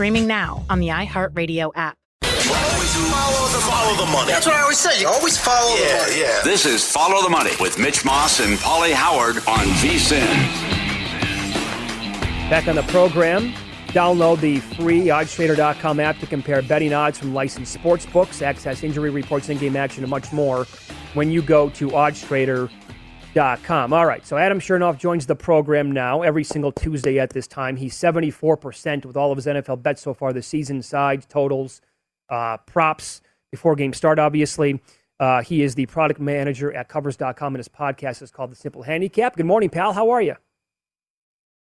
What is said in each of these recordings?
streaming now on the iHeartRadio app. Always follow the, follow the money. That's what I always say. You always follow yeah, the money. Yeah. This is Follow the Money with Mitch Moss and Pauly Howard on VSIN. Back on the program, download the free oddstrader.com app to compare betting odds from licensed sports books, access injury reports, in-game action, and much more when you go to oddstrader.com. All right, so Adam Chernoff joins the program now every single Tuesday at this time. He's 74% with all of his NFL bets so far this season, sides, totals, uh, props before game start, obviously. Uh, he is the product manager at covers.com, and his podcast is called The Simple Handicap. Good morning, pal. How are you?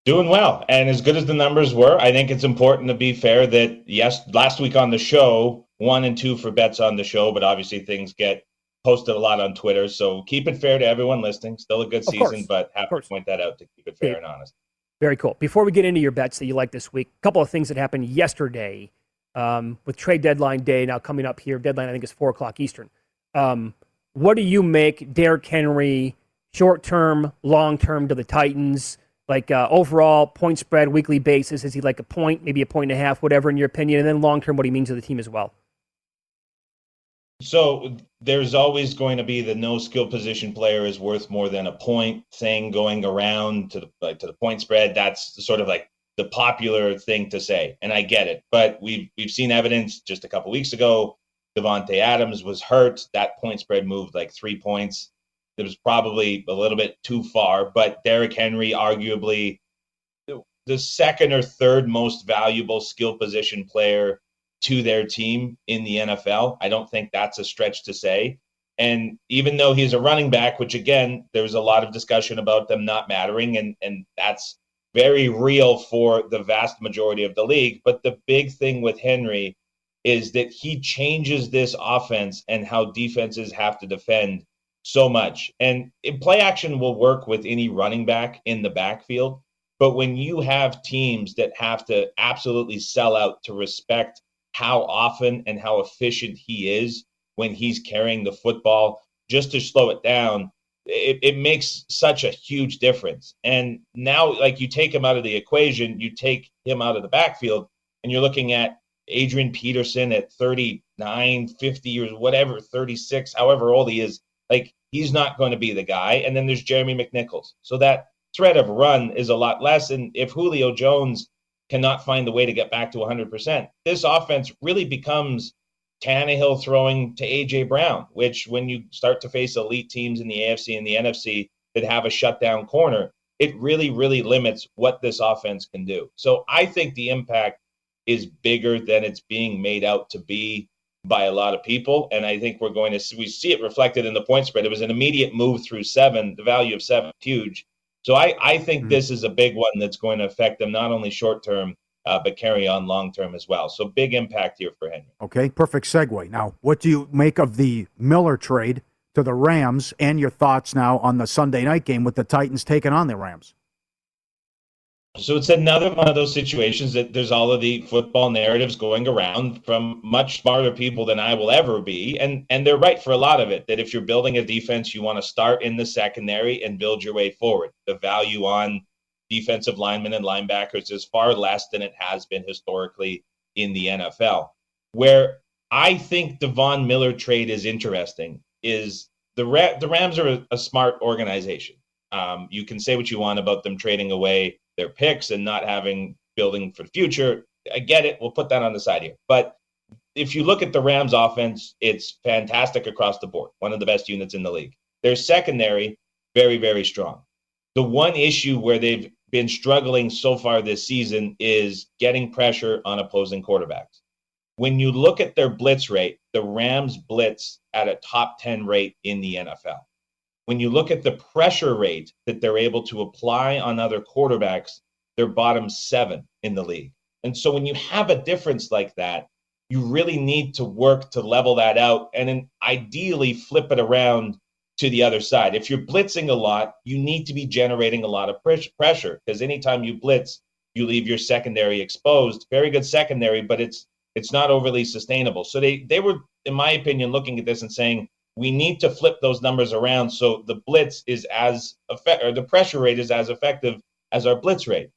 Doing well. And as good as the numbers were, I think it's important to be fair that, yes, last week on the show, one and two for bets on the show, but obviously things get posted a lot on Twitter. So keep it fair to everyone listening. Still a good season, but have to point that out to keep it fair Yeah. and honest. Very cool. Before we get into your bets that you like this week, a couple of things that happened yesterday um, with trade deadline day now coming up here. Deadline, I think, is 4 o'clock Eastern. Um, what do you make Derrick Henry short term, long term to the Titans? Like uh, overall point spread, weekly basis, is he like a point, maybe a point and a half, whatever, in your opinion? And then long term, what he means to the team as well. So there's always going to be the no skill position player is worth more than a point thing going around to the like to the point spread. That's sort of like the popular thing to say, and I get it. But we've we've seen evidence just a couple weeks ago. Davante Adams was hurt. That point spread moved like three points. It was probably a little bit too far, but Derrick Henry, arguably the- the second or third most valuable skill position player to their team in the NFL. I don't think that's a stretch to say. And even though he's a running back, which again, there's a lot of discussion about them not mattering, and, and that's very real for the vast majority of the league. But the big thing with Henry is that he changes this offense and how defenses have to defend so much. And play action will work with any running back in the backfield. But when you have teams that have to absolutely sell out to respect how often and how efficient he is when he's carrying the football, just to slow it down, it, it makes such a huge difference. And now, like you take him out of the equation, you take him out of the backfield, and you're looking at Adrian Peterson at 39, 50 or whatever, 36, however old he is. Like he's not going to be the guy. And then there's Jeremy McNichols. So that threat of run is a lot less. And if Julio Jones cannot find the way to get back to 100%, this offense really becomes Tannehill throwing to AJ Brown, which when you start to face elite teams in the AFC and the NFC that have a shutdown corner, it really, really limits what this offense can do. So I think the impact is bigger than it's being made out to be by a lot of people. And I think we're going to see, we see it reflected in the point spread. It was an immediate move through seven. The value of seven huge. So I, I think mm-hmm. this is a big one that's going to affect them not only short term, uh, but carry on long term as well. So big impact here for Henry. Okay, perfect segue. Now, what do you make of the Miller trade to the Rams and your thoughts now on the Sunday night game with the Titans taking on the Rams? So it's another one of those situations that there's all of the football narratives going around from much smarter people than I will ever be. And and they're right for a lot of it that if you're building a defense, you want to start in the secondary and build your way forward. The value on defensive linemen and linebackers is far less than it has been historically in the NFL. Where I think the Von Miller trade is interesting is the Ra- the Rams are a, a smart organization. Um, you can say what you want about them trading away their picks and not having building for the future. I get it. We'll put that on the side here. But if you look at the Rams offense, it's fantastic across the board. One of the best units in the league. Their secondary, very, very strong. The one issue where they've been struggling so far this season is getting pressure on opposing quarterbacks. When you look at their blitz rate, the Rams blitz at a top 10 rate in the NFL when you look at the pressure rate that they're able to apply on other quarterbacks, they're bottom seven in the league. And so when you have a difference like that, you really need to work to level that out and then ideally flip it around to the other side. If you're blitzing a lot, you need to be generating a lot of pressure because anytime you blitz, you leave your secondary exposed. Very good secondary, but it's it's not overly sustainable. So they they were, in my opinion, looking at this and saying, we need to flip those numbers around so the blitz is as effect or the pressure rate is as effective as our blitz rate.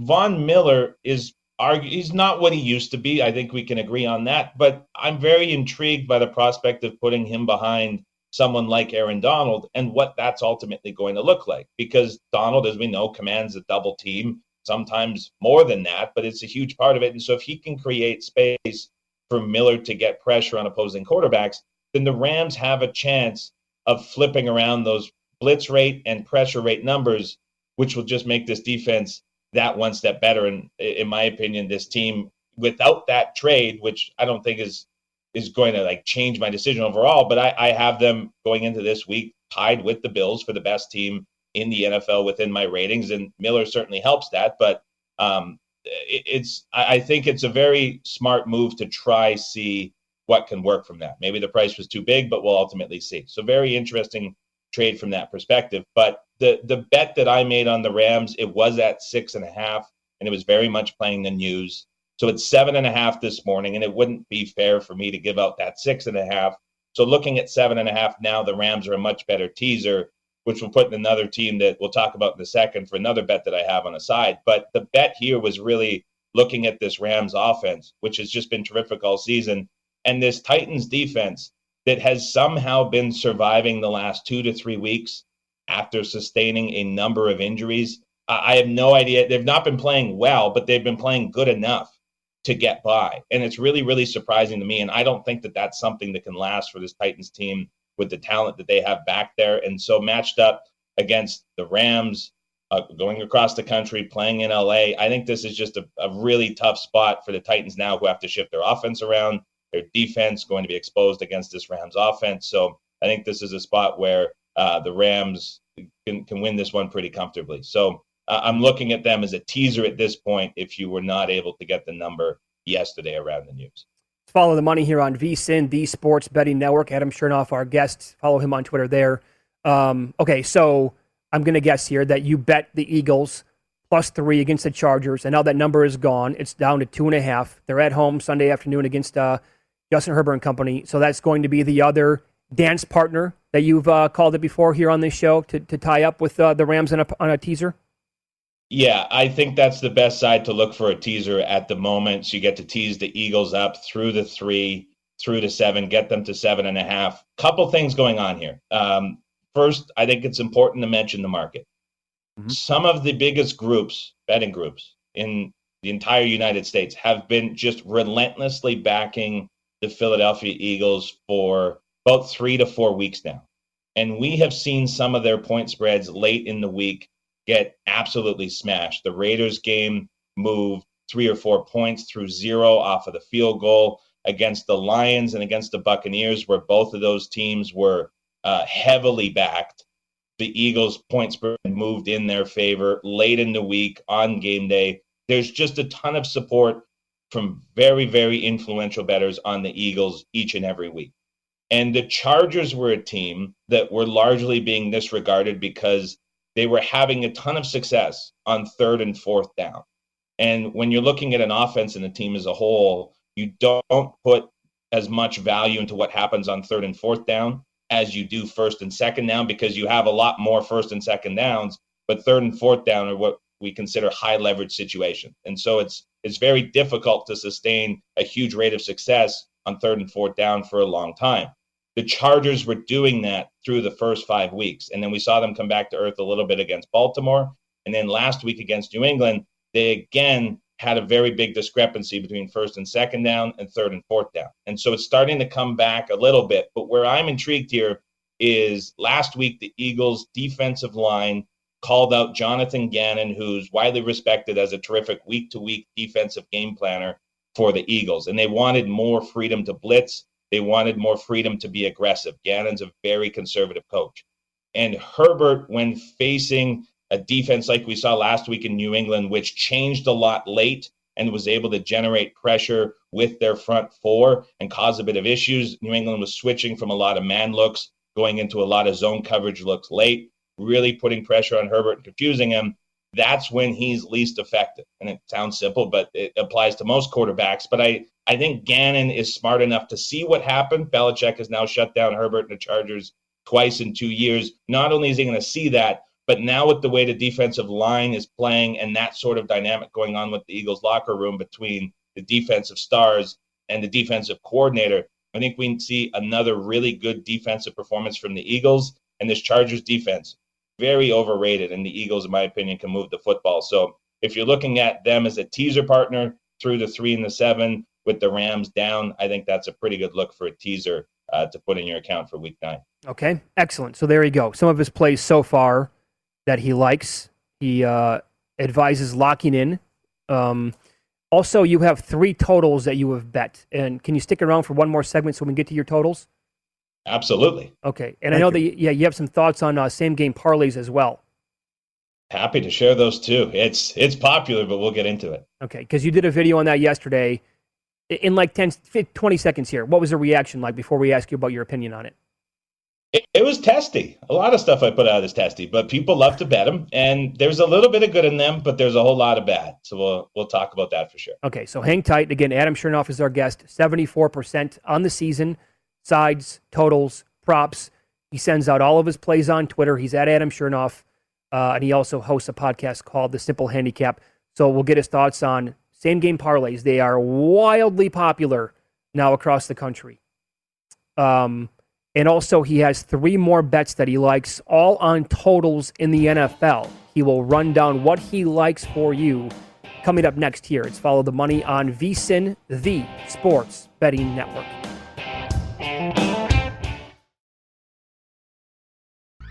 Von Miller is argue he's not what he used to be. I think we can agree on that. But I'm very intrigued by the prospect of putting him behind someone like Aaron Donald and what that's ultimately going to look like. Because Donald, as we know, commands a double team, sometimes more than that, but it's a huge part of it. And so if he can create space for Miller to get pressure on opposing quarterbacks, then the Rams have a chance of flipping around those blitz rate and pressure rate numbers, which will just make this defense that one step better. And in my opinion, this team without that trade, which I don't think is is going to like change my decision overall, but I, I have them going into this week tied with the Bills for the best team in the NFL within my ratings, and Miller certainly helps that. But um, it, it's I, I think it's a very smart move to try see what can work from that. Maybe the price was too big, but we'll ultimately see. So very interesting trade from that perspective. But the the bet that I made on the Rams, it was at six and a half, and it was very much playing the news. So it's seven and a half this morning, and it wouldn't be fair for me to give out that six and a half. So looking at seven and a half now, the Rams are a much better teaser, which we'll put in another team that we'll talk about in a second for another bet that I have on the side. But the bet here was really looking at this Rams offense, which has just been terrific all season and this Titans defense that has somehow been surviving the last two to three weeks after sustaining a number of injuries. I have no idea. They've not been playing well, but they've been playing good enough to get by. And it's really, really surprising to me. And I don't think that that's something that can last for this Titans team with the talent that they have back there. And so matched up against the Rams, uh, going across the country, playing in LA, I think this is just a, a really tough spot for the Titans now who have to shift their offense around their defense going to be exposed against this Rams offense. So I think this is a spot where uh, the Rams can, can win this one pretty comfortably. So uh, I'm looking at them as a teaser at this point if you were not able to get the number yesterday around the news. Follow the money here on VSIN, the Sports Betting Network. Adam Chernoff, our guest. Follow him on Twitter there. Um, okay, so I'm going to guess here that you bet the Eagles plus three against the Chargers, and now that number is gone. It's down to two and a half. They're at home Sunday afternoon against uh, Justin Herbert and Company. So that's going to be the other dance partner that you've uh, called it before here on this show to, to tie up with uh, the Rams on a, on a teaser? Yeah, I think that's the best side to look for a teaser at the moment. So you get to tease the Eagles up through the three, through to seven, get them to seven and a half. Couple things going on here. Um, first, I think it's important to mention the market. Mm-hmm. Some of the biggest groups, betting groups in the entire United States, have been just relentlessly backing the Philadelphia Eagles for about three to four weeks now. And we have seen some of their point spreads late in the week get absolutely smashed. The Raiders game moved three or four points through zero off of the field goal against the Lions and against the Buccaneers, where both of those teams were uh, heavily backed. The Eagles' point spread moved in their favor late in the week on game day. There's just a ton of support from very, very influential bettors on the Eagles each and every week. And the Chargers were a team that were largely being disregarded because they were having a ton of success on third and fourth down. And when you're looking at an offense and a team as a whole, you don't put as much value into what happens on third and fourth down as you do first and second down because you have a lot more first and second downs, but third and fourth down are what we consider high leverage situations. And so it's it's very difficult to sustain a huge rate of success on third and fourth down for a long time. The Chargers were doing that through the first five weeks. And then we saw them come back to earth a little bit against Baltimore. And then last week against New England, they again had a very big discrepancy between first and second down and third and fourth down. And so it's starting to come back a little bit. But where I'm intrigued here is last week, the Eagles' defensive line called out Jonathan Gannon, who's widely respected as a terrific week to week defensive game planner for the Eagles. And they wanted more freedom to blitz, they wanted more freedom to be aggressive. Gannon's a very conservative coach. And Herbert, when facing a defense like we saw last week in New England, which changed a lot late and was able to generate pressure with their front four and cause a bit of issues. New England was switching from a lot of man looks, going into a lot of zone coverage looks late, really putting pressure on Herbert and confusing him. That's when he's least effective. And it sounds simple, but it applies to most quarterbacks. But I, I think Gannon is smart enough to see what happened. Belichick has now shut down Herbert and the Chargers twice in two years. Not only is he going to see that, but now, with the way the defensive line is playing and that sort of dynamic going on with the Eagles locker room between the defensive stars and the defensive coordinator, I think we see another really good defensive performance from the Eagles and this Chargers defense. Very overrated, and the Eagles, in my opinion, can move the football. So if you're looking at them as a teaser partner through the three and the seven with the Rams down, I think that's a pretty good look for a teaser uh, to put in your account for week nine. Okay, excellent. So there you go. Some of his plays so far that he likes. He uh, advises locking in. Um, also, you have three totals that you have bet. And can you stick around for one more segment so we can get to your totals? Absolutely. Okay. And Thank I know you. that yeah, you have some thoughts on uh, same game parlays as well. Happy to share those too. It's it's popular, but we'll get into it. Okay, because you did a video on that yesterday. In like 10, 20 seconds here, what was the reaction like before we ask you about your opinion on it? It, it, was testy. A lot of stuff I put out is testy, but people love to bet them, and there's a little bit of good in them, but there's a whole lot of bad. So we'll we'll talk about that for sure. Okay, so hang tight. Again, Adam Chernoff is our guest. Seventy four percent on the season, sides, totals, props. He sends out all of his plays on Twitter. He's at Adam Chernoff, uh, and he also hosts a podcast called The Simple Handicap. So we'll get his thoughts on same game parlays. They are wildly popular now across the country. Um, and also, he has three more bets that he likes, all on totals in the NFL. He will run down what he likes for you coming up next here. It's Follow the Money on VSIN, the Sports Betting Network.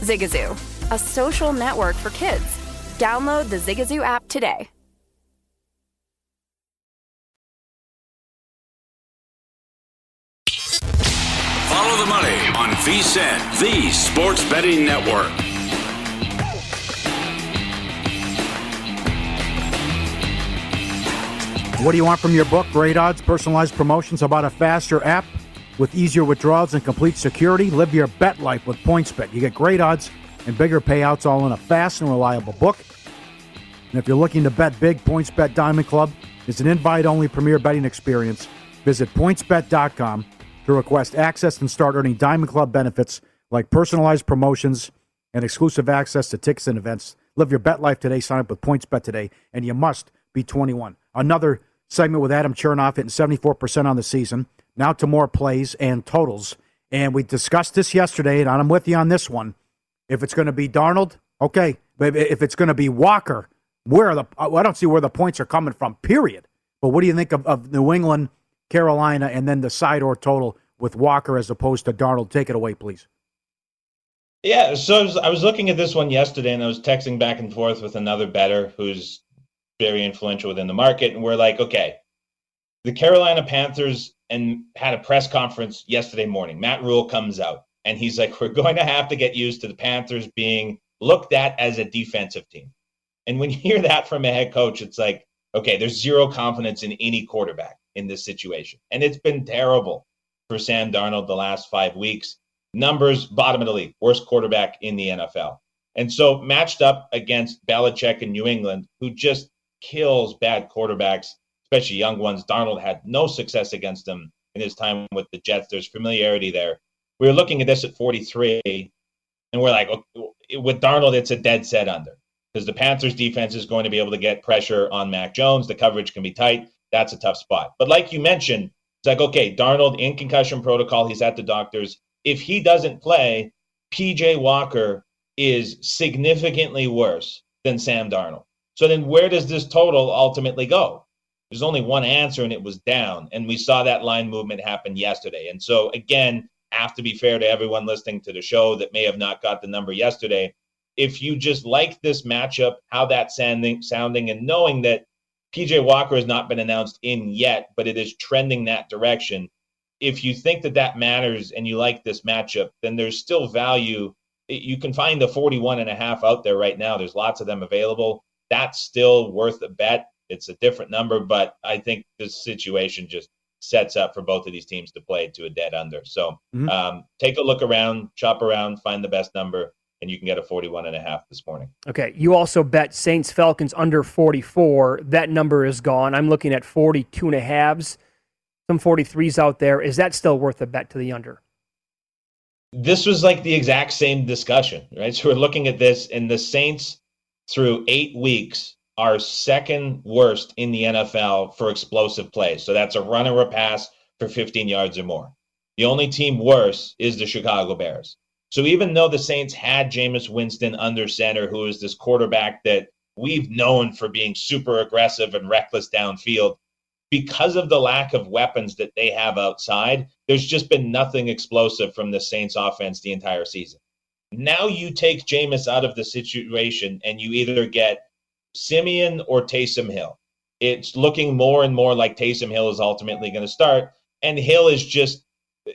Zigazoo, a social network for kids. Download the Zigazoo app today. Follow the money on VSIN, the sports betting network. What do you want from your book? Great odds, personalized promotions, about a faster app with easier withdrawals and complete security. Live your bet life with PointsBet. You get great odds and bigger payouts all in a fast and reliable book. And if you're looking to bet big, PointsBet Diamond Club is an invite-only premier betting experience. Visit pointsbet.com to request access and start earning Diamond Club benefits like personalized promotions and exclusive access to tickets and events. Live your bet life today. Sign up with PointsBet today, and you must be 21. Another segment with Adam Chernoff hitting 74% on the season. Now to more plays and totals. And we discussed this yesterday, and I'm with you on this one. If it's going to be Darnold, okay. But if it's going to be Walker, where are the uh, I don't see where the points are coming from, period. But what do you think of, of New England, Carolina, and then the side or total with Walker as opposed to Darnold? Take it away, please. Yeah, so I was, I was looking at this one yesterday, and I was texting back and forth with another better who's very influential within the market, and we're like, okay, the Carolina Panthers and had a press conference yesterday morning. Matt Rhule comes out and he's like, We're going to have to get used to the Panthers being looked at as a defensive team. And when you hear that from a head coach, it's like, okay, there's zero confidence in any quarterback in this situation. And it's been terrible for Sam Darnold the last five weeks. Numbers, bottom of the league, worst quarterback in the NFL. And so matched up against Belichick in New England, who just kills bad quarterbacks especially young ones. Darnold had no success against them in his time with the Jets. There's familiarity there. We were looking at this at 43, and we're like, with Darnold, it's a dead set under because the Panthers defense is going to be able to get pressure on Mac Jones. The coverage can be tight. That's a tough spot. But like you mentioned, it's like, okay, Darnold in concussion protocol, he's at the doctors. If he doesn't play, PJ Walker is significantly worse than Sam Darnold. So then where does this total ultimately go? There's only one answer and it was down. And we saw that line movement happen yesterday. And so, again, have to be fair to everyone listening to the show that may have not got the number yesterday. If you just like this matchup, how that sounding, sounding, and knowing that PJ Walker has not been announced in yet, but it is trending that direction. If you think that that matters and you like this matchup, then there's still value. You can find the 41 and a half out there right now. There's lots of them available. That's still worth a bet it's a different number, but I think this situation just sets up for both of these teams to play to a dead under. So mm-hmm. um, take a look around, shop around, find the best number, and you can get a 41 and a half this morning. Okay. You also bet Saints Falcons under 44. That number is gone. I'm looking at 42 and a halves, some 43s out there. Is that still worth a bet to the under? This was like the exact same discussion, right? So we're looking at this, and the Saints through eight weeks are second worst in the NFL for explosive plays. So that's a run or a pass for 15 yards or more. The only team worse is the Chicago Bears. So even though the Saints had Jameis Winston under center, who is this quarterback that we've known for being super aggressive and reckless downfield, because of the lack of weapons that they have outside, there's just been nothing explosive from the Saints offense the entire season. Now you take Jameis out of the situation and you either get Siemian or Taysom Hill. It's looking more and more like Taysom Hill is ultimately going to start, and Hill is just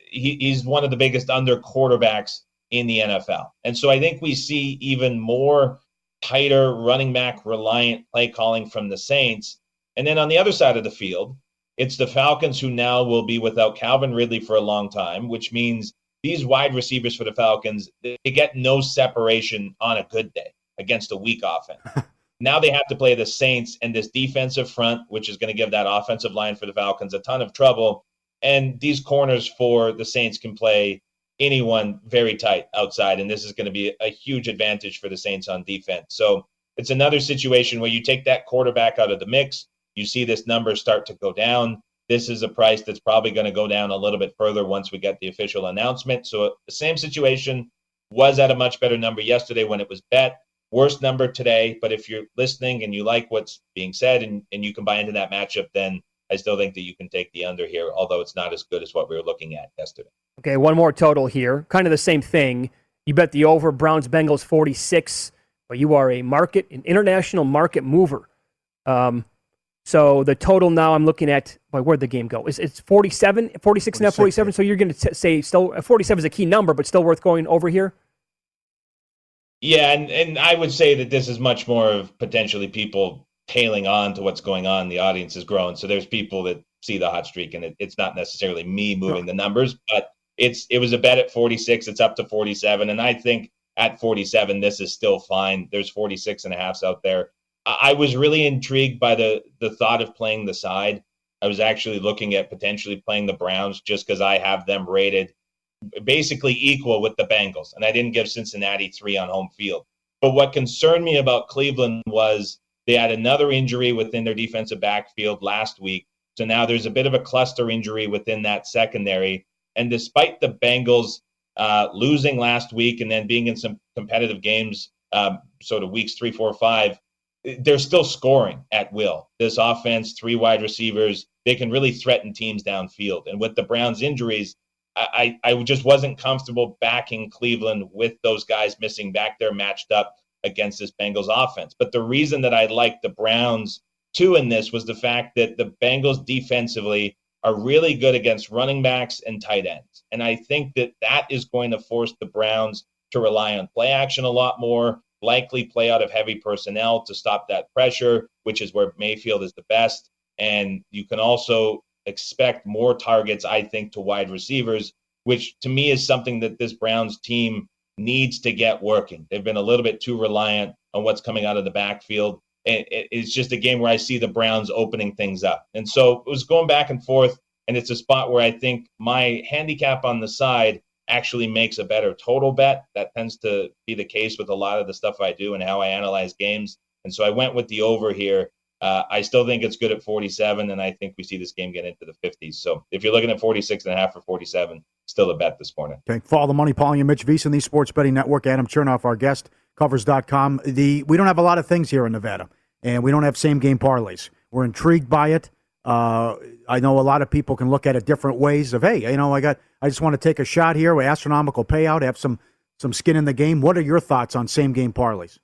he, he's one of the biggest under quarterbacks in the NFL. And so I think we see even more tighter running back reliant play calling from the Saints. And then on the other side of the field, it's the Falcons who now will be without Calvin Ridley for a long time, which means these wide receivers for the Falcons, they get no separation on a good day against a weak offense. now they have to play the Saints and this defensive front, which is going to give that offensive line for the Falcons a ton of trouble. And these corners for the Saints can play anyone very tight outside. And this is going to be a huge advantage for the Saints on defense. So it's another situation where you take that quarterback out of the mix. You see this number start to go down. This is a price that's probably going to go down a little bit further once we get the official announcement. So the same situation was at a much better number yesterday when it was bet. Worst number today. But if you're listening and you like what's being said and, and you can buy into that matchup, then I still think that you can take the under here, although it's not as good as what we were looking at yesterday. Okay, one more total here. Kind of the same thing. You bet the over Browns Bengals 46, but you are a market, an international market mover. Um, so the total now I'm looking at, boy, where'd the game go? It's, it's 47, 46, 46 and 47. Yeah. So you're going to say still 47 is a key number, but still worth going over here? Yeah, and, and I would say that this is much more of potentially people tailing on to what's going on. The audience has grown, So there's people that see the hot streak, and it, it's not necessarily me moving the numbers, but it's it was a bet at 46. It's up to 47. And I think at 47, this is still fine. There's 46 and a halfs out there. I was really intrigued by the the thought of playing the side. I was actually looking at potentially playing the Browns just because I have them rated basically equal with the Bengals, and I didn't give Cincinnati three on home field. But what concerned me about Cleveland was they had another injury within their defensive backfield last week. So now there's a bit of a cluster injury within that secondary. And despite the Bengals uh, losing last week and then being in some competitive games, um, sort of weeks three, four, five, they're still scoring at will. This offense, three wide receivers, they can really threaten teams downfield. And with the Browns' injuries, I, I just wasn't comfortable backing Cleveland with those guys missing back there matched up against this Bengals offense. But the reason that I liked the Browns too in this was the fact that the Bengals defensively are really good against running backs and tight ends. And I think that that is going to force the Browns to rely on play action a lot more, likely play out of heavy personnel to stop that pressure, which is where Mayfield is the best. And you can also expect more targets, I think, to wide receivers, which to me is something that this Browns team needs to get working. They've been a little bit too reliant on what's coming out of the backfield. And It's just a game where I see the Browns opening things up. And so it was going back and forth. And it's a spot where I think my handicap on the side actually makes a better total bet. That tends to be the case with a lot of the stuff I do and how I analyze games. And so I went with the over here. Uh, I still think it's good at 47, and I think we see this game get into the 50s. So if you're looking at 46 and a half for 47, still a bet this morning. Okay, follow the money, Paul and Mitch VSiN, the Sports Betting Network. Adam Chernoff, our guest, covers.com. The we don't have a lot of things here in Nevada, and we don't have same game parlays. We're intrigued by it. Uh, I know a lot of people can look at it different ways. Of hey, you know, I got, I just want to take a shot here with astronomical payout, have some some skin in the game. What are your thoughts on same game parlays?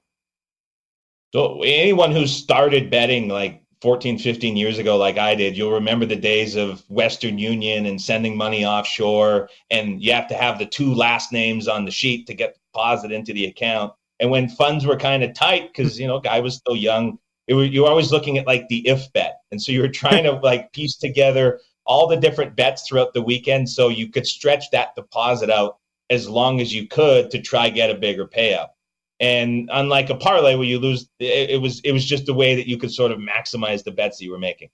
So anyone who started betting like 14, 15 years ago, like I did, you'll remember the days of Western Union and sending money offshore. And you have to have the two last names on the sheet to get deposit into the account. And when funds were kind of tight, because, you know, guy was still young, you were always looking at like the if bet. And so you were trying to like piece together all the different bets throughout the weekend so you could stretch that deposit out as long as you could to try get a bigger payout. And unlike a parlay where you lose, it, it was it was just a way that you could sort of maximize the bets that you were making.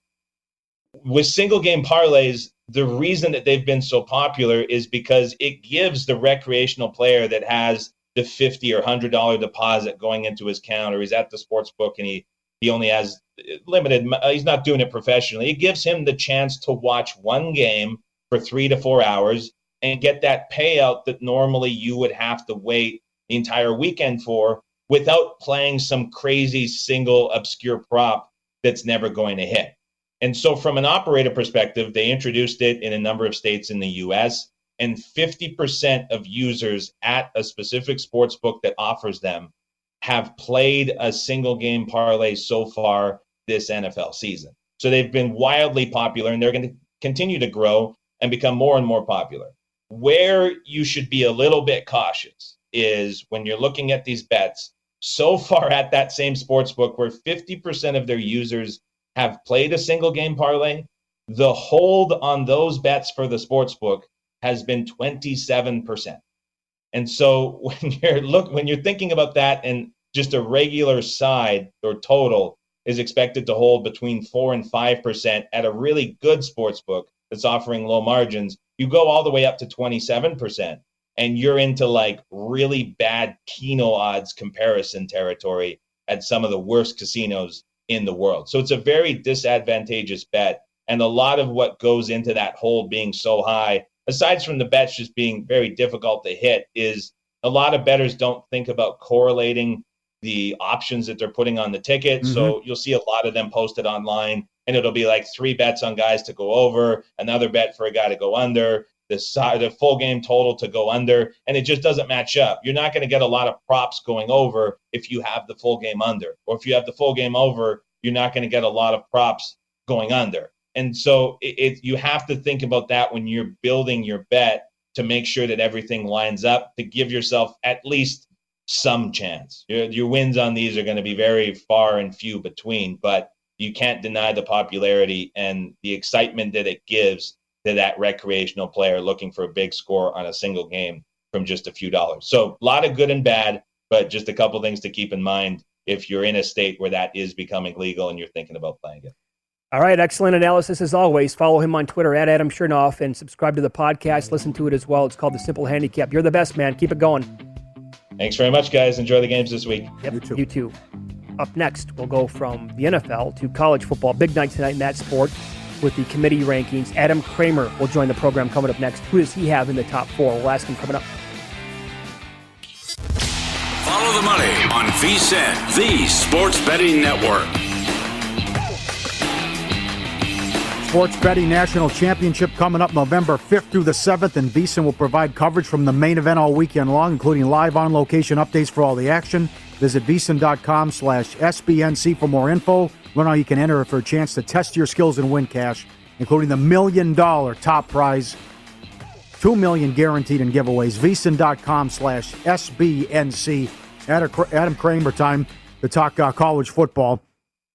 With single game parlays, the reason that they've been so popular is because it gives the recreational player that has the fifty or hundred dollar deposit going into his account, or he's at the sports book and he he only has limited. Uh, he's not doing it professionally. It gives him the chance to watch one game for three to four hours and get that payout that normally you would have to wait the entire weekend for without playing some crazy single obscure prop that's never going to hit. And so, from an operator perspective, they introduced it in a number of states in the US, and 50% of users at a specific sports book that offers them have played a single game parlay so far this NFL season. So, they've been wildly popular and they're going to continue to grow and become more and more popular. where you should be a little bit cautious is when you're looking at these bets. So far at that same sports book, where 50% of their users have played a single game parlay, the hold on those bets for the sports book has been 27%. And so when you're look when you're thinking about that and just a regular side or total is expected to hold between 4 and 5% at a really good sports book that's offering low margins, you go all the way up to 27% and you're into like really bad keno odds comparison territory at some of the worst casinos in the world. So it's a very disadvantageous bet and a lot of what goes into that hold being so high aside from the bets just being very difficult to hit, is a lot of bettors don't think about correlating the options that they're putting on the ticket. Mm-hmm. So you'll see a lot of them posted online, and it'll be like three bets on guys to go over, another bet for a guy to go under, the side, the full game total to go under, and it just doesn't match up. You're not going to get a lot of props going over if you have the full game under, or if you have the full game over, you're not going to get a lot of props going under. And so it, it, you have to think about that when you're building your bet to make sure that everything lines up to give yourself at least some chance. Your, your wins on these are going to be very far and few between, but you can't deny the popularity and the excitement that it gives to that recreational player looking for a big score on a single game from just a few dollars. So a lot of good and bad, but just a couple things to keep in mind if you're in a state where that is becoming legal and you're thinking about playing it. All right, excellent analysis as always. Follow him on Twitter at Adam Chernoff and subscribe to the podcast. Listen to it as well. It's called The Simple Handicap. You're the best, man. Keep it going. Thanks very much, guys. Enjoy the games this week. Yep, you too. You too. Up next, we'll go from the NFL to college football. Big night tonight in that sport with the committee rankings. Adam Kramer will join the program coming up next. Who does he have in the top four? We'll ask him coming up. Follow the money on VSIN, the sports betting network. Sports Betting National Championship coming up November 5th through the 7th, and VSIN will provide coverage from the main event all weekend long, including live on location updates for all the action. Visit VSIN.com slash SBNC for more info. Learn how you can enter for a chance to test your skills and win cash, including the million dollar top prize. Two million guaranteed in giveaways. VSIN.com slash SBNC. Adam Kramer time to talk uh, college football.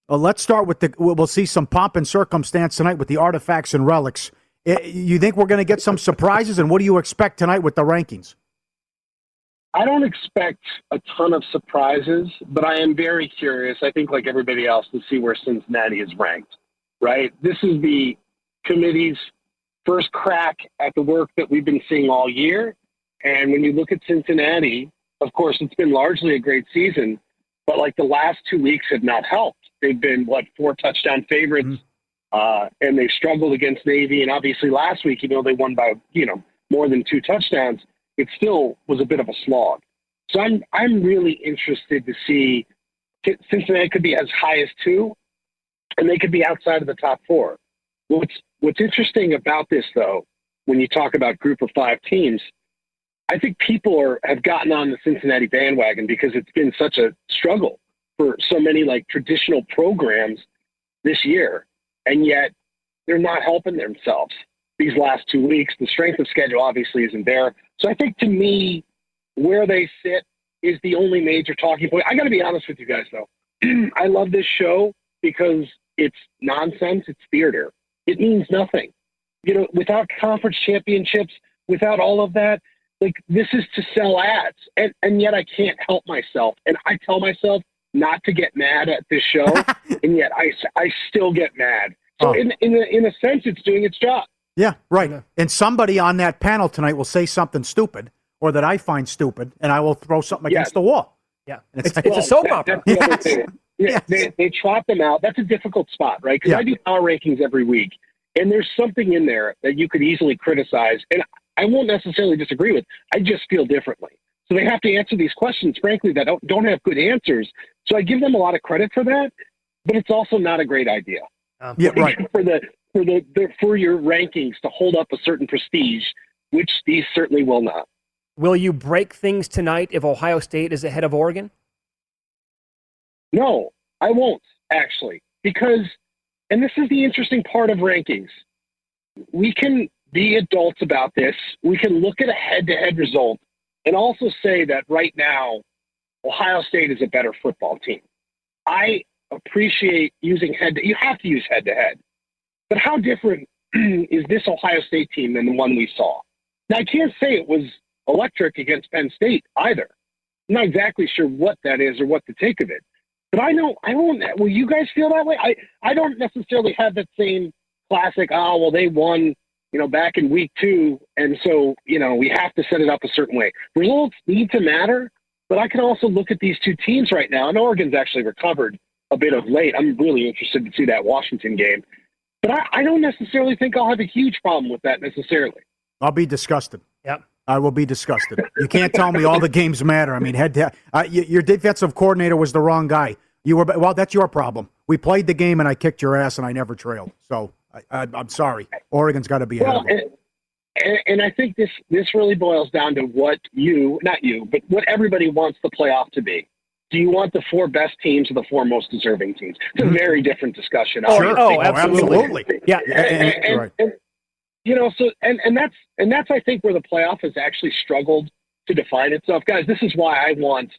Uh, let's start with the. We'll see some pomp and circumstance tonight with the artifacts and relics. You think we're going to get some surprises, and what do you expect tonight with the rankings? I don't expect a ton of surprises, but I am very curious. I think, like everybody else, to see where Cincinnati is ranked. Right, this is the committee's first crack at the work that we've been seeing all year. And when you look at Cincinnati, of course, it's been largely a great season, but like the last two weeks have not helped. They've been what four touchdown favorites, mm-hmm. uh, and they've struggled against Navy. And obviously, last week, even though they won by you know more than two touchdowns, it still was a bit of a slog. So I'm I'm really interested to see Cincinnati could be as high as two, and they could be outside of the top four. What's What's interesting about this, though, when you talk about group of five teams, I think people are have gotten on the Cincinnati bandwagon because it's been such a struggle for so many like traditional programs this year, and yet they're not helping themselves these last two weeks. The strength of schedule obviously isn't there. So I think to me, where they sit is the only major talking point. I got to be honest with you guys though. I love this show because it's nonsense. It's theater. It means nothing. You know, without conference championships, without all of that, like this is to sell ads. And and yet I can't help myself. And I tell myself, not to get mad at this show, and yet I, I still get mad. So oh. in in a, in a sense, it's doing its job. Yeah, right. Yeah. And somebody on that panel tonight will say something stupid or that I find stupid, and I will throw something against the wall. Yeah, it's, it's, it's a soap that, opera. Yes. Yeah, yes. They, they trot them out. That's a difficult spot, right? Because yeah. I do power rankings every week, and there's something in there that you could easily criticize, and I won't necessarily disagree with. I just feel differently. So they have to answer these questions, frankly, that don't, don't have good answers. So I give them a lot of credit for that, but it's also not a great idea. Um, yeah, right. For the for the, the for your rankings to hold up a certain prestige, which these certainly will not. Will you break things tonight if Ohio State is ahead of Oregon? No, I won't actually, because, and this is the interesting part of rankings. We can be adults about this. We can look at a head to head result and also say that right now, Ohio State is a better football team. I appreciate using head to, you have to use head to head. But how different is this Ohio State team than the one we saw? Now, I can't say it was electric against Penn State either. I'm not exactly sure what that is or what to take of it. But I know I don't. Will you guys feel that way? I I don't necessarily have that same classic. Oh well, they won, you know, back in week two, and so you know we have to set it up a certain way. Results need to matter, but I can also look at these two teams right now, and Oregon's actually recovered a bit of late. I'm really interested to see that Washington game, but I, I don't necessarily think I'll have a huge problem with that necessarily. I'll be disgusted. Yep. I will be disgusted. You can't tell me all the games matter. I mean, head to uh, your defensive coordinator was the wrong guy. You were well. That's your problem. We played the game and I kicked your ass and I never trailed. So I, am sorry. Oregon's got to be well, ahead of and, and, I think this this really boils down to what you, not you, but what everybody wants the playoff to be. Do you want the four best teams or the four most deserving teams? It's a mm-hmm. very different discussion. Oh, sure. oh absolutely. Yeah. And, and, and, you know, so and and that's and that's I think where the playoff has actually struggled to define itself, guys. This is why I want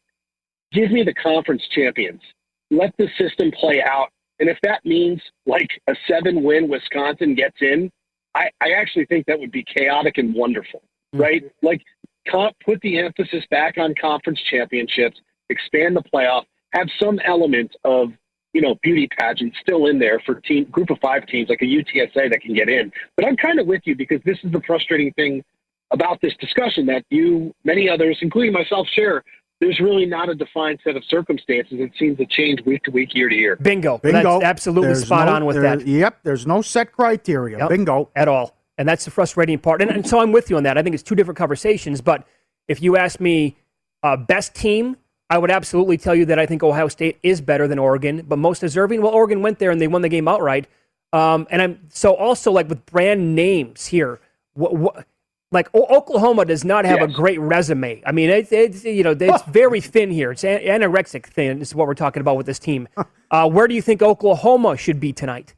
give me the conference champions. Let the system play out, and if that means like a seven win Wisconsin gets in, I I actually think that would be chaotic and wonderful, mm-hmm. right? Like comp, put the emphasis back on conference championships, expand the playoff, have some element of you know, beauty pageant still in there for team group of five teams like a UTSA that can get in. But I'm kind of with you because this is the frustrating thing about this discussion that you, many others, including myself, share. There's really not a defined set of circumstances. It seems to change week to week, year to year. Bingo. Bingo. That's absolutely there's spot no, on with that. Yep. There's no set criteria. Yep, Bingo. At all. And that's the frustrating part. And, and, so I'm with you on that. I think it's two different conversations. But if you ask me, uh, best team, I would absolutely tell you that I think Ohio State is better than Oregon, but most deserving. Well, Oregon went there and they won the game outright. Um, and I'm so also like with brand names here. What, what, like o- Oklahoma does not have yes. a great resume. I mean, it's, it's you know it's very thin here. It's an- anorexic thin. This is what we're talking about with this team. Uh, where do you think Oklahoma should be tonight?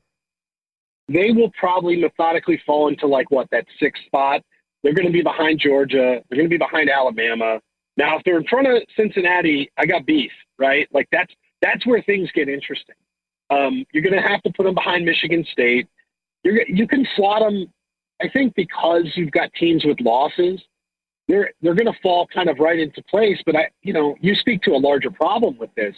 They will probably methodically fall into like what that sixth spot. They're going to be behind Georgia. They're going to be behind Alabama. Now, if they're in front of Cincinnati, I got beef, right? Like that's that's where things get interesting. Um, you're going to have to put them behind Michigan State. You're, you can slot them, I think, because you've got teams with losses. They're they're going to fall kind of right into place. But I, you know, you speak to a larger problem with this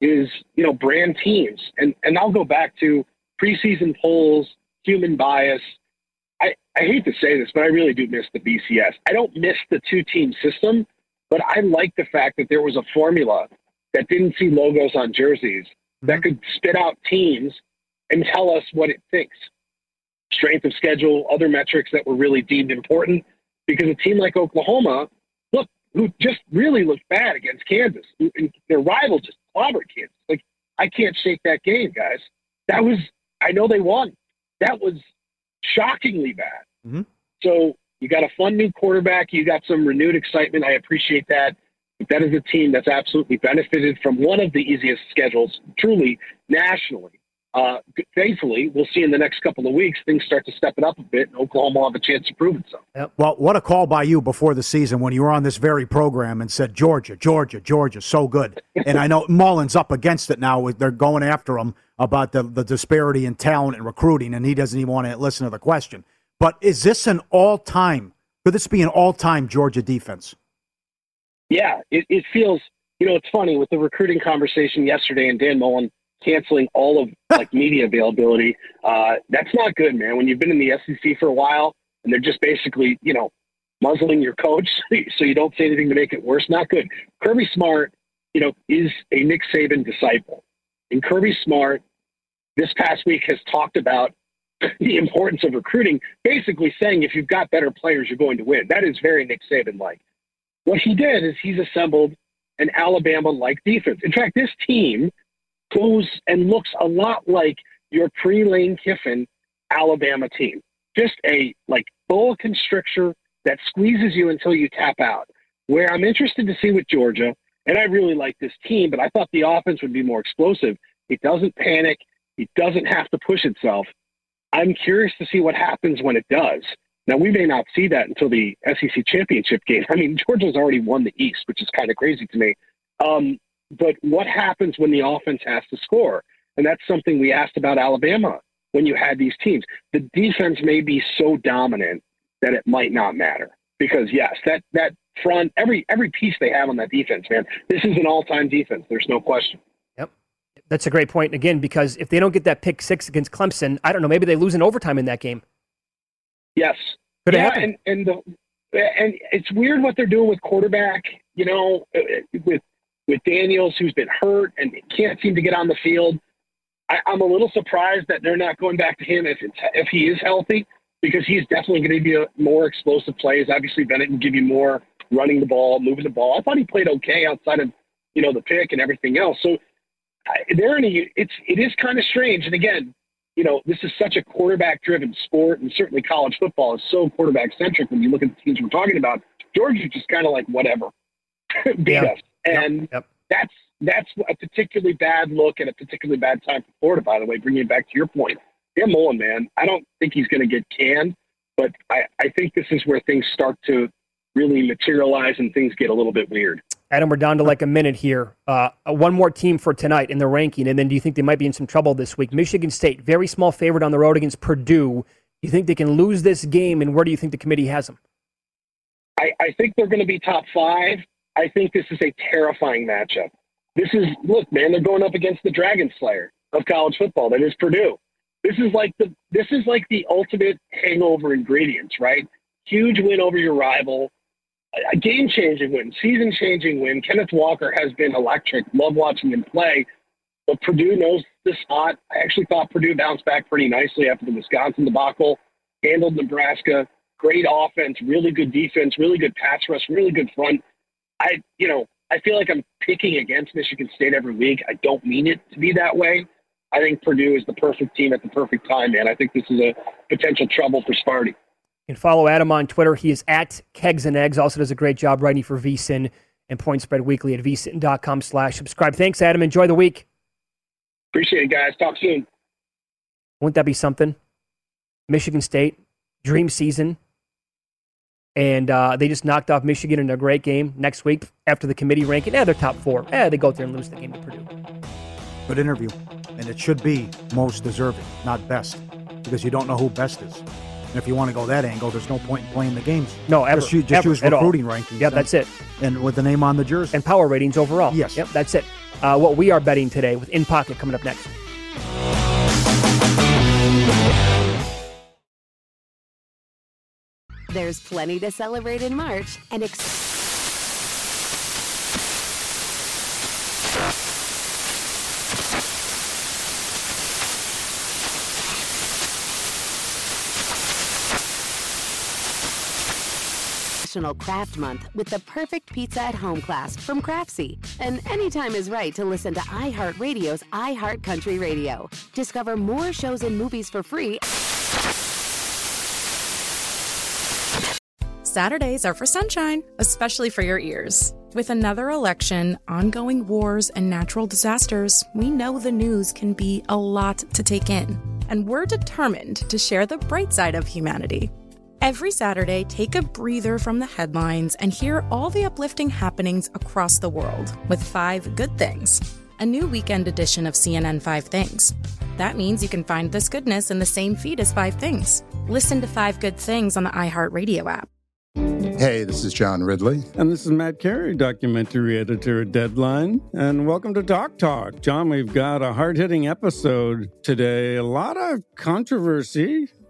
is you know brand teams, and and I'll go back to preseason polls, human bias. I, I hate to say this, but I really do miss the BCS. I don't miss the two team system. But I like the fact that there was a formula that didn't see logos on jerseys mm-hmm. that could spit out teams and tell us what it thinks. Strength of schedule, other metrics that were really deemed important. Because a team like Oklahoma, look, who just really looked bad against Kansas, and their rival just clobbered Kansas. Like, I can't shake that game, guys. That was, I know they won. That was shockingly bad. Mm-hmm. So you got a fun new quarterback. You got some renewed excitement. I appreciate that. But that is a team that's absolutely benefited from one of the easiest schedules, truly nationally. Uh, thankfully, we'll see in the next couple of weeks things start to step it up a bit, and Oklahoma will have a chance to prove itself. Well, what a call by you before the season when you were on this very program and said Georgia, Georgia, Georgia, so good. and I know Mullen's up against it now. They're going after him about the, the disparity in talent and recruiting, and he doesn't even want to listen to the question. But is this an all time? Could this be an all time Georgia defense? Yeah, it, it feels. You know, it's funny with the recruiting conversation yesterday and Dan Mullen canceling all of like media availability. Uh, that's not good, man. When you've been in the SEC for a while and they're just basically, you know, muzzling your coach so you don't say anything to make it worse. Not good. Kirby Smart, you know, is a Nick Saban disciple. And Kirby Smart this past week has talked about the importance of recruiting, basically saying if you've got better players, you're going to win. That is very Nick Saban like. What he did is he's assembled an Alabama like defense. In fact, this team goes and looks a lot like your pre Lane Kiffin Alabama team. Just a like boa constrictor that squeezes you until you tap out. Where I'm interested to see with Georgia, and I really like this team, but I thought the offense would be more explosive. It doesn't panic. It doesn't have to push itself. I'm curious to see what happens when it does. Now, we may not see that until the SEC championship game. I mean, Georgia's already won the East, which is kind of crazy to me. Um, but what happens when the offense has to score? And that's something we asked about Alabama when you had these teams. The defense may be so dominant that it might not matter. Because yes, that that front every every piece they have on that defense, man, this is an all time defense. There's no question. That's a great point. Again, because if they don't get that pick six against Clemson, I don't know, maybe they lose in overtime in that game. Yes. Could yeah, happen. and and the, and it's weird what they're doing with quarterback. You know, uh, with with Daniels, who's been hurt and can't seem to get on the field. I, I'm a little surprised that they're not going back to him if it's, if he is healthy, because he's definitely going to be a more explosive plays. Obviously, Bennett can give you more running the ball, moving the ball. I thought he played okay outside of you know the pick and everything else. So I, they're in a it's it is kind of strange. And again, you know, this is such a quarterback driven sport, and certainly college football is so quarterback centric when you look at the teams we're talking about. Georgia's just kind of like whatever, beat Yeah. us, and Yep. that's that's a particularly bad look and a particularly bad time for Florida. By the way, bringing it back to your point, Dan Mullen, man, I don't think he's going to get canned, but I, I think this is where things start to really materialize and things get a little bit weird. Adam, we're down to like a minute here. Uh, one more team for tonight in the ranking, and then do you think they might be in some trouble this week? Michigan State, very small favorite on the road against Purdue. You think they can lose this game, and where do you think the committee has them? I, I think they're going to be top five. I think this is a terrifying matchup. This is look, man, they're going up against the Dragon Slayer of college football. That is Purdue. This is like the this is like the ultimate hangover ingredients, right? Huge win over your rival, a game changing win, season changing win. Kenneth Walker has been electric. Love watching him play. But Purdue knows the spot. I actually thought Purdue bounced back pretty nicely after the Wisconsin debacle, handled Nebraska. Great offense, really good defense, really good pass rush, really good front. I, you know, I feel like I'm picking against Michigan State every week. I don't mean it to be that way. I think Purdue is the perfect team at the perfect time, man. I think this is a potential trouble for Sparty. You can follow Adam on Twitter. He is at Kegs and Eggs. Also does a great job writing for VSIN and Point Spread Weekly at vsin.com slash subscribe. Thanks, Adam. Enjoy the week. Appreciate it, guys. Talk soon. Wouldn't that be something? Michigan State, dream season. And uh, they just knocked off Michigan in a great game next week after the committee ranking. Yeah, they're top four. Yeah, they go out there and lose the game to Purdue. Good interview. And it should be most deserving, not best, because you don't know who best is. And if you want to go that angle, there's no point in playing the games. No, ever. Just, just ever, use recruiting rankings. Yeah, and- that's it. And with the name on the jersey. And power ratings overall. Yes. Yep, that's it. Uh, what we are betting today with In Pocket coming up next. There's plenty to celebrate in March and ex- National Craft Month with the perfect pizza at home class from Craftsy. And anytime is right to listen to iHeartRadio's iHeartCountry Radio. Discover more shows and movies for free Saturdays are for sunshine, especially for your ears. With another election, ongoing wars, and natural disasters, we know the news can be a lot to take in. And we're determined to share the bright side of humanity. Every Saturday, take a breather from the headlines and hear all the uplifting happenings across the world with Five Good Things, a new weekend edition of CNN Five Things. That means you can find this goodness in the same feed as Five Things. Listen to Five Good Things on the iHeartRadio app. Hey, this is John Ridley. And this is Matt Carey, documentary editor at Deadline. And welcome to Doc Talk. John, we've got a hard hitting episode today. A lot of controversy.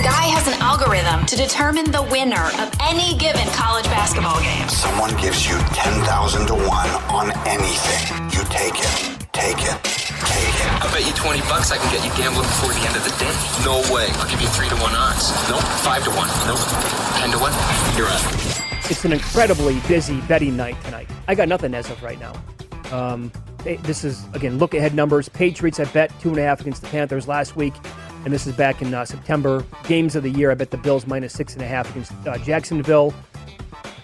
The guy has an algorithm to determine the winner of any given college basketball game. Someone gives you 10,000 to 1 on anything. You take it. Take it. Take it. I bet you 20 bucks I can get you gambling before the end of the day. No way. I'll give you 3 to 1 odds. Nope. 5 to 1. Nope. 10 to 1. You're up. It's an incredibly busy betting night tonight. I got nothing as of right now. Um, this is, again, look ahead numbers. Patriots, I bet two and a half against the Panthers last week. And this is back in uh, September. Games of the year, I bet the Bills minus six and a half against uh, Jacksonville.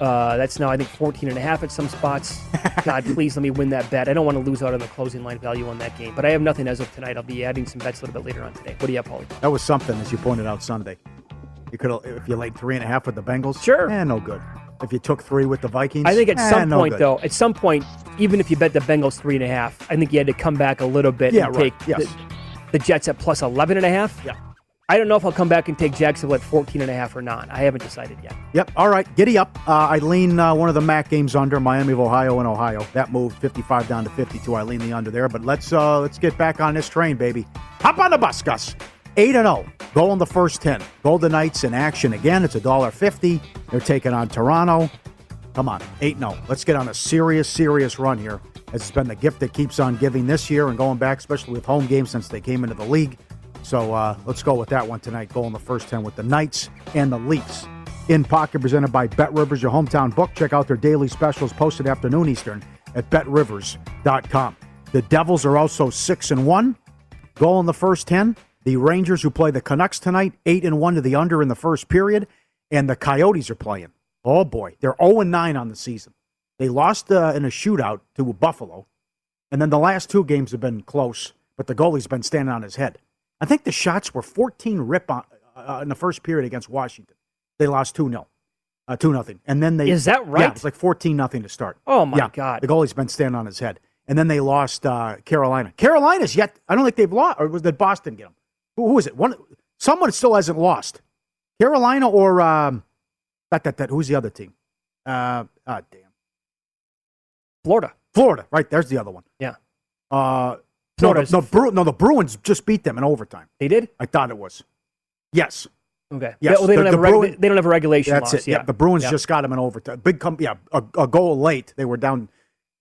Uh, that's now, I think, 14 and a half at some spots. God, please let me win that bet. I don't want to lose out on the closing line value on that game. But I have nothing as of tonight. I'll be adding some bets a little bit later on today. What do you have, Pauly? That was something, as you pointed out Sunday. You could, if you laid three and a half with the Bengals, sure, eh, no good. If you took three with the Vikings, I think at eh, some no point, good. though, at some point, even if you bet the Bengals three and a half, I think you had to come back a little bit Yeah, and right. take Yes. the, the Jets at plus 11 and a half. Yeah. I don't know if I'll come back and take Jacksonville at 14 and a half or not. I haven't decided yet. Yep. All right. Giddy up. Uh, I lean uh, one of the MAC games under Miami of Ohio and Ohio. That moved 55 down to 52. I lean the under there. But let's uh, let's get back on this train, baby. Hop on the bus, Gus. Eight and zero. Goal in the first ten. Golden Knights in action again. It's a dollar fifty. They're taking on Toronto. Come on, 8 0. Let's get on a serious, serious run here. It's been the gift that keeps on giving this year and going back, especially with home games since they came into the league. So uh, let's go with that one tonight. Goal in the first 10 with the Knights and the Leafs. In Pocket, presented by Bet Rivers, your hometown book. Check out their daily specials posted afternoon Eastern at betrivers.com. The Devils are also 6 and 1. Goal in the first 10. The Rangers, who play the Canucks tonight, 8 and 1 to the under in the first period. And the Coyotes are playing. Oh, boy. They're 0 and 9 on the season. They lost uh, in a shootout to Buffalo. And then the last two games have been close, but the goalie's been standing on his head. I think the shots were 14 rip on, uh, in the first period against Washington. They lost 2 0. Uh, 2 nothing. And then they. Is that right? Yeah, it's like 14 nothing to start. Oh, my Yeah, God. The goalie's been standing on his head. And then they lost uh, Carolina. Carolina's yet. I don't think they've lost. Or was that Boston get them? Who, who is it? One. Someone still hasn't lost. Carolina or. Um, that, that, that, who's the other team? Uh, ah, damn. Florida. Florida, right? There's the other one. Yeah. Uh, no, Florida's- no, Bru- no, the Bruins just beat them in overtime. They did? I thought it was. Yes. Okay. Yes. Well, they, don't The- have the a reg- Bruin- they don't have a regulation That's loss. it. Yeah. The Bruins Yeah. just got them in overtime. Big com- yeah, a, a goal late. They were down,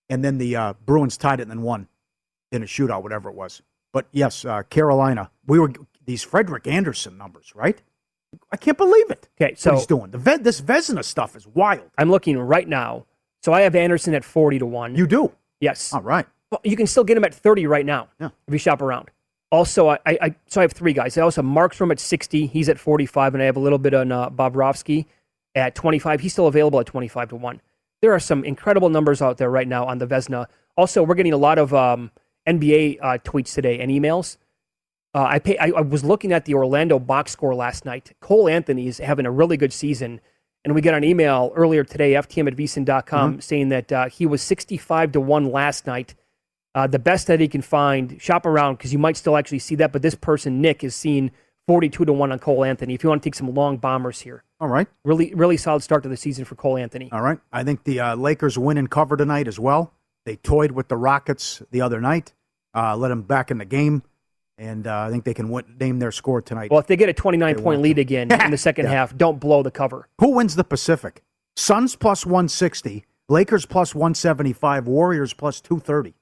and then the uh, Bruins tied it and then won in a shootout, whatever it was. But yes, uh, Carolina. We were these Frederik Andersen numbers, right? I can't believe it. Okay, so what he's doing. The Ve- this Vezina stuff is wild. I'm looking right now. So I have Andersen at 40 to 1. You do? Yes. All right. Well, you can still get him at 30 right now Yeah. if you shop around. Also, I, I, I so I have three guys. I also have Markstrom at 60. He's at 45, and I have a little bit on uh, Bobrovsky at 25. He's still available at 25 to 1. There are some incredible numbers out there right now on the Vezina. Also, we're getting a lot of um, NBA uh, tweets today and emails. Uh, I, pay, I, I was looking at the Orlando box score last night. Cole Anthony is having a really good season. And we got an email earlier today, ftm at vsin.com, saying that uh, he was 65 to 1 last night. Uh, the best that he can find, shop around because you might still actually see that. But this person, Nick, is seeing 42 to 1 on Cole Anthony. If you want to take some long bombers here, All right. really, really solid start to the season for Cole Anthony. All right. I think the uh, Lakers win and cover tonight as well. They toyed with the Rockets the other night, uh, let them back in the game, and uh, I think they can win, name their score tonight. Well, if they get a 29 point lead again in the second Yeah. half, don't blow the cover. Who wins the Pacific? Suns plus 160, Lakers plus 175, Warriors plus 230.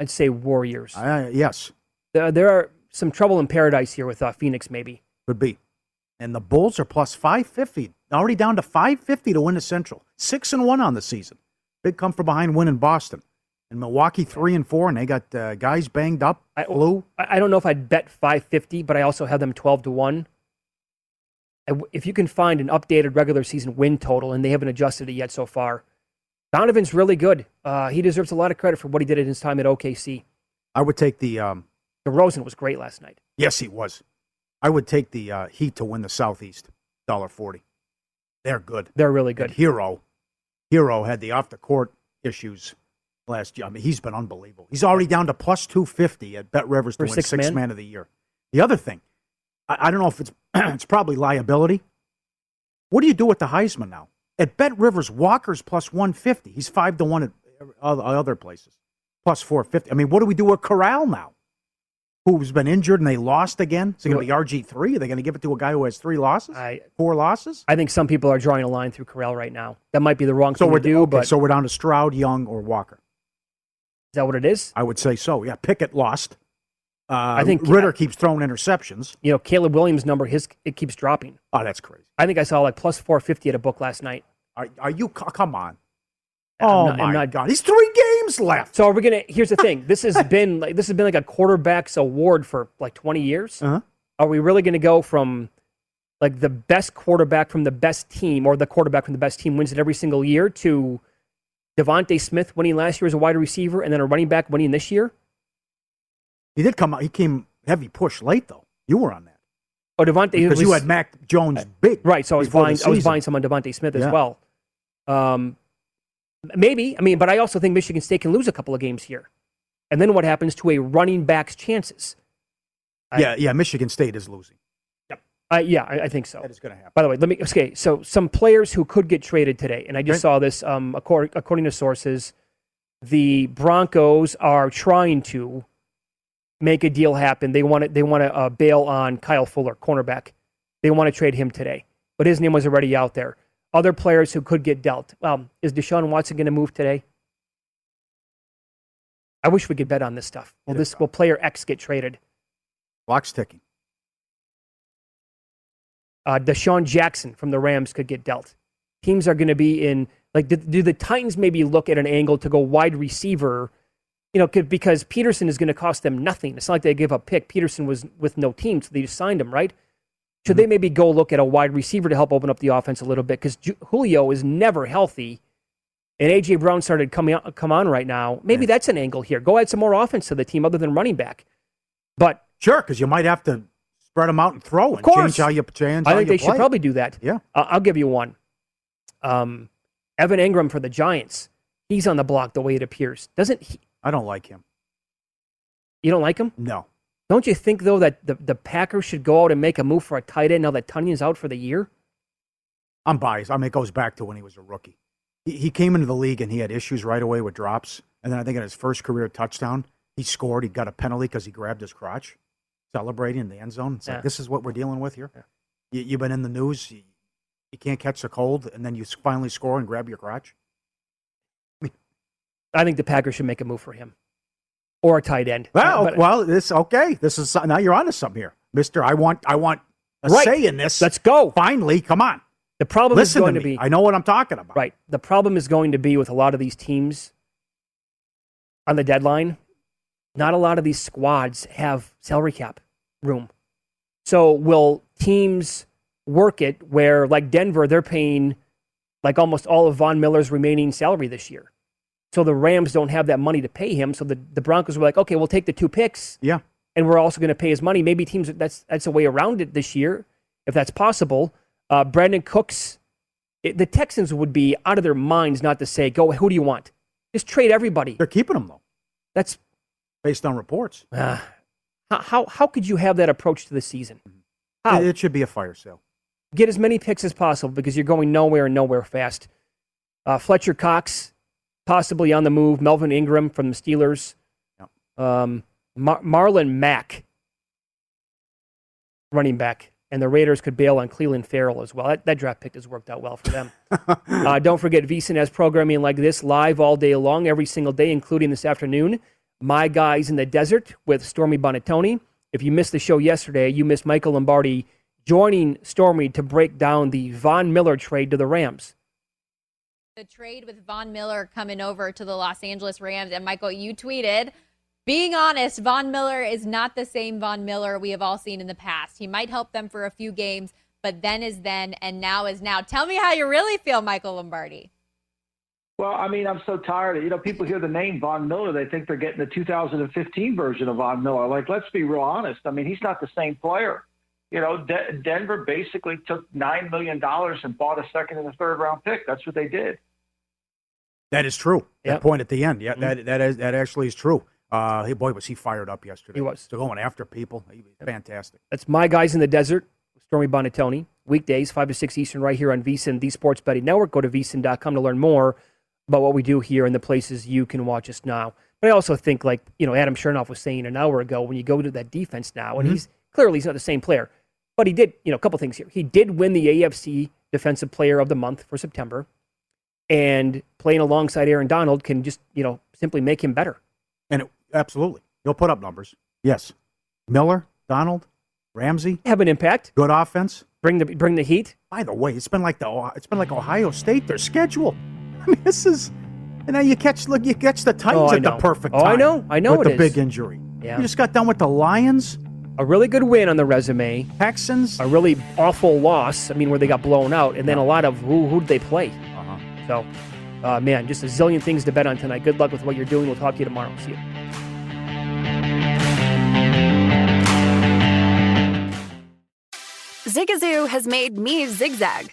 I'd say Warriors. Uh, yes, There, there are some trouble in paradise here with uh, Phoenix, maybe. could be. And the Bulls are plus 550, already down to 550 to win the Central. Six and one on the season. Big come from behind win in Boston. And Milwaukee three and four, and they got uh, guys banged up. I. I don't know if I'd bet 550, but I also have them 12 to 1. If you can find an updated regular season win total, and they haven't adjusted it yet so far, Donovan's really good. Uh, he deserves a lot of credit for what he did in his time at OKC. I would take the. Um, DeRozan was great last night. yes, he was. I would take the uh, Heat to win the Southeast. Dollar forty. They're good. They're really good. And Herro, Herro had the off the court issues last year. I mean, he's been unbelievable. He's already down to plus two fifty at Bet Rivers to For win sixth sixth man? man of the year. The other thing, I, I don't know if it's it's probably liability. What do you do with the Heisman now? At Bet Rivers, Walker's plus one fifty. He's five to one at other places, plus four fifty. I mean, what do we do with Corral now? Who's been injured and they lost again? Is it going to be RG three? Are they going to give it to a guy who has three losses, I, four losses? I think some people are drawing a line through Corral right now. That might be the wrong So thing we're to do, okay, but so we're down to Stroud, Young, or Walker. Is that what it is? I would say so. Yeah, Pickett lost. Uh, I think- Ridder keeps throwing interceptions. You know, Caleb Williams' number, his it keeps dropping. Oh, that's crazy. I think I saw like plus 450 at a book last night. Are, are you? Come on. I'm Oh not- I'm my not- God! He's three games left. So are we gonna? Here's the thing. This has been like this has been like a quarterbacks award for like 20 years. Uh-huh. Are we really gonna go from like the best quarterback from the best team, or the quarterback from the best team wins it every single year, to DeVonta Smith winning last year as a wide receiver, and then a running back winning this year? He did come out. He came heavy push late though. You were on that Oh, DeVonta because you had Mac Jones big. right. So I was buying. I was buying some on DeVonta Smith as Yeah. well. Um, maybe. I mean, but I also think Michigan State can lose a couple of games here, and then what happens to a running back's chances? I- yeah, yeah. Michigan State is losing. Uh, yeah, I, I think so. That is going to happen. By the way, let me. Okay, so some players who could get traded today, and I just Okay. saw this. Um, according, according to sources, the Broncos are trying to make a deal happen. They want to. They want to uh, bail on Kyle Fuller, cornerback. They want to trade him today, but his name was already out there. Other players who could get dealt. Um, is Deshaun Watson going to move today? I wish we could bet on this stuff. Will this will player X get traded? Clock's ticking. Uh, DeSean Jackson from the Rams could get dealt. Teams are going to be in like do, do the Titans maybe look at an angle to go wide receiver? You know, could, because Peterson is going to cost them nothing. It's not like they give up pick. Peterson was with no team, so they just signed him, right? Should they maybe go look at a wide receiver to help open up the offense a little bit? Because Julio is never healthy, and AJ Brown started coming out, come on right now. Maybe that's an angle here. Go add some more offense to the team other than running back. But Sure, because you might have to spread them out and throw and course. change how you change. I think they should play. probably do that. Yeah. Uh, I'll give you one. Um, Evan Engram for the Giants. He's on the block the way it appears. Doesn't he? I don't like him. You don't like him? No. Don't you think though that the, the Packers should go out and make a move for a tight end now that Tonyan's out for the year? I'm biased. I mean, it goes back to when he was a rookie. He, he came into the league and he had issues right away with drops. And then I think in his first career touchdown, he scored. He got a penalty because he grabbed his crotch, celebrating in the end zone. It's Yeah. like, this is what we're dealing with here. You, you've been in the news. You, you can't catch a cold, and then you finally score and grab your crotch. I think the Packers should make a move for him or a tight end. Well, But- well, this okay. This is now you're onto something here, Mister. I want, I want a Right. say in this. Let's go. Finally, come on. the problem Listen is going to to, be I know what I'm talking about. Right. The problem is going to be with a lot of these teams on the deadline, not a lot of these squads have salary cap room. So will teams work it where like Denver, they're paying like almost all of Von Miller's remaining salary this year. So the Rams don't have that money to pay him. So the, the Broncos were like, okay, we'll take the two picks Yeah. and we're also going to pay his money. Maybe teams that's that's a way around it this year, if that's possible. Uh, Brandin Cooks, it, the Texans would be out of their minds not to say, "Go, who do you want?" Just trade everybody. They're keeping him though, That's based on reports. uh, how, how how could you have that approach to the season? How It, it should be a fire sale. get as many picks as possible because you're going nowhere and nowhere fast. Uh, Fletcher Cox, possibly on the move. Melvin Ingram from the Steelers. Um, Mar- Marlon Mack, running back, and the Raiders could bail on Clelin Ferrell as well. That, that draft pick has worked out well for them. uh, don't forget, VSiN has programming like this live all day long, every single day, including this afternoon. My Guys in the Desert with Stormy Buonantony. If you missed the show yesterday, you missed Michael Lombardi joining Stormy to break down the Von Miller trade to the Rams. The trade with Von Miller coming over to the Los Angeles Rams. And Michael, you tweeted, being honest, Von Miller is not the same Von Miller we have all seen in the past. He might help them for a few games, but then is then and now is now. Tell me how you really feel, Michael Lombardi. Well, I mean, I'm so tired. Of, you know, people hear the name Von Miller, they think they're getting the 2015 version of Von Miller. Like, let's be real honest. I mean, he's not the same player. You know, De- Denver basically took nine million dollars and bought a second and a third round pick. That's what they did. That is true. That Yep. point at the end, yeah, Mhm. that that is that actually is true. Uh, hey, boy, was he fired up yesterday? He was. So going after people, he was fantastic. That's My Guys in the Desert, Stormy Buonantony. Weekdays, 5 to 6 Eastern, right here on VSIN, the Sports Betting Network. Go to VSIN.com to learn more about what we do here and the places you can watch us now. But I also think, like, you know, Adam Chernoff was saying an hour ago, when you go to that defense now, and Mhm. he's clearly he's not the same player, but he did, you know, a couple things here. He did win the AFC Defensive Player of the Month for September, and playing alongside Aaron Donald can just, you know, simply make him better. And it, absolutely, he'll put up numbers. Yes, Miller, Donald, Ramsey have an impact. Good offense. Bring the bring the heat. By the way, it's been like the it's been like Ohio State. Their schedule. I mean, this is. And now you catch look you catch the Titans Oh, I at the know. perfect Oh. I know. I know with it the is. big injury. Yeah. You just got done with the Lions. A really good win on the resume. Texans. A really awful loss. I mean, where they got blown out, and then a lot of who who did they play? Uh-huh. So, uh, man, just a zillion things to bet on tonight. Good luck with what you're doing. We'll talk to you tomorrow. See you. Zigazoo has made me zigzag.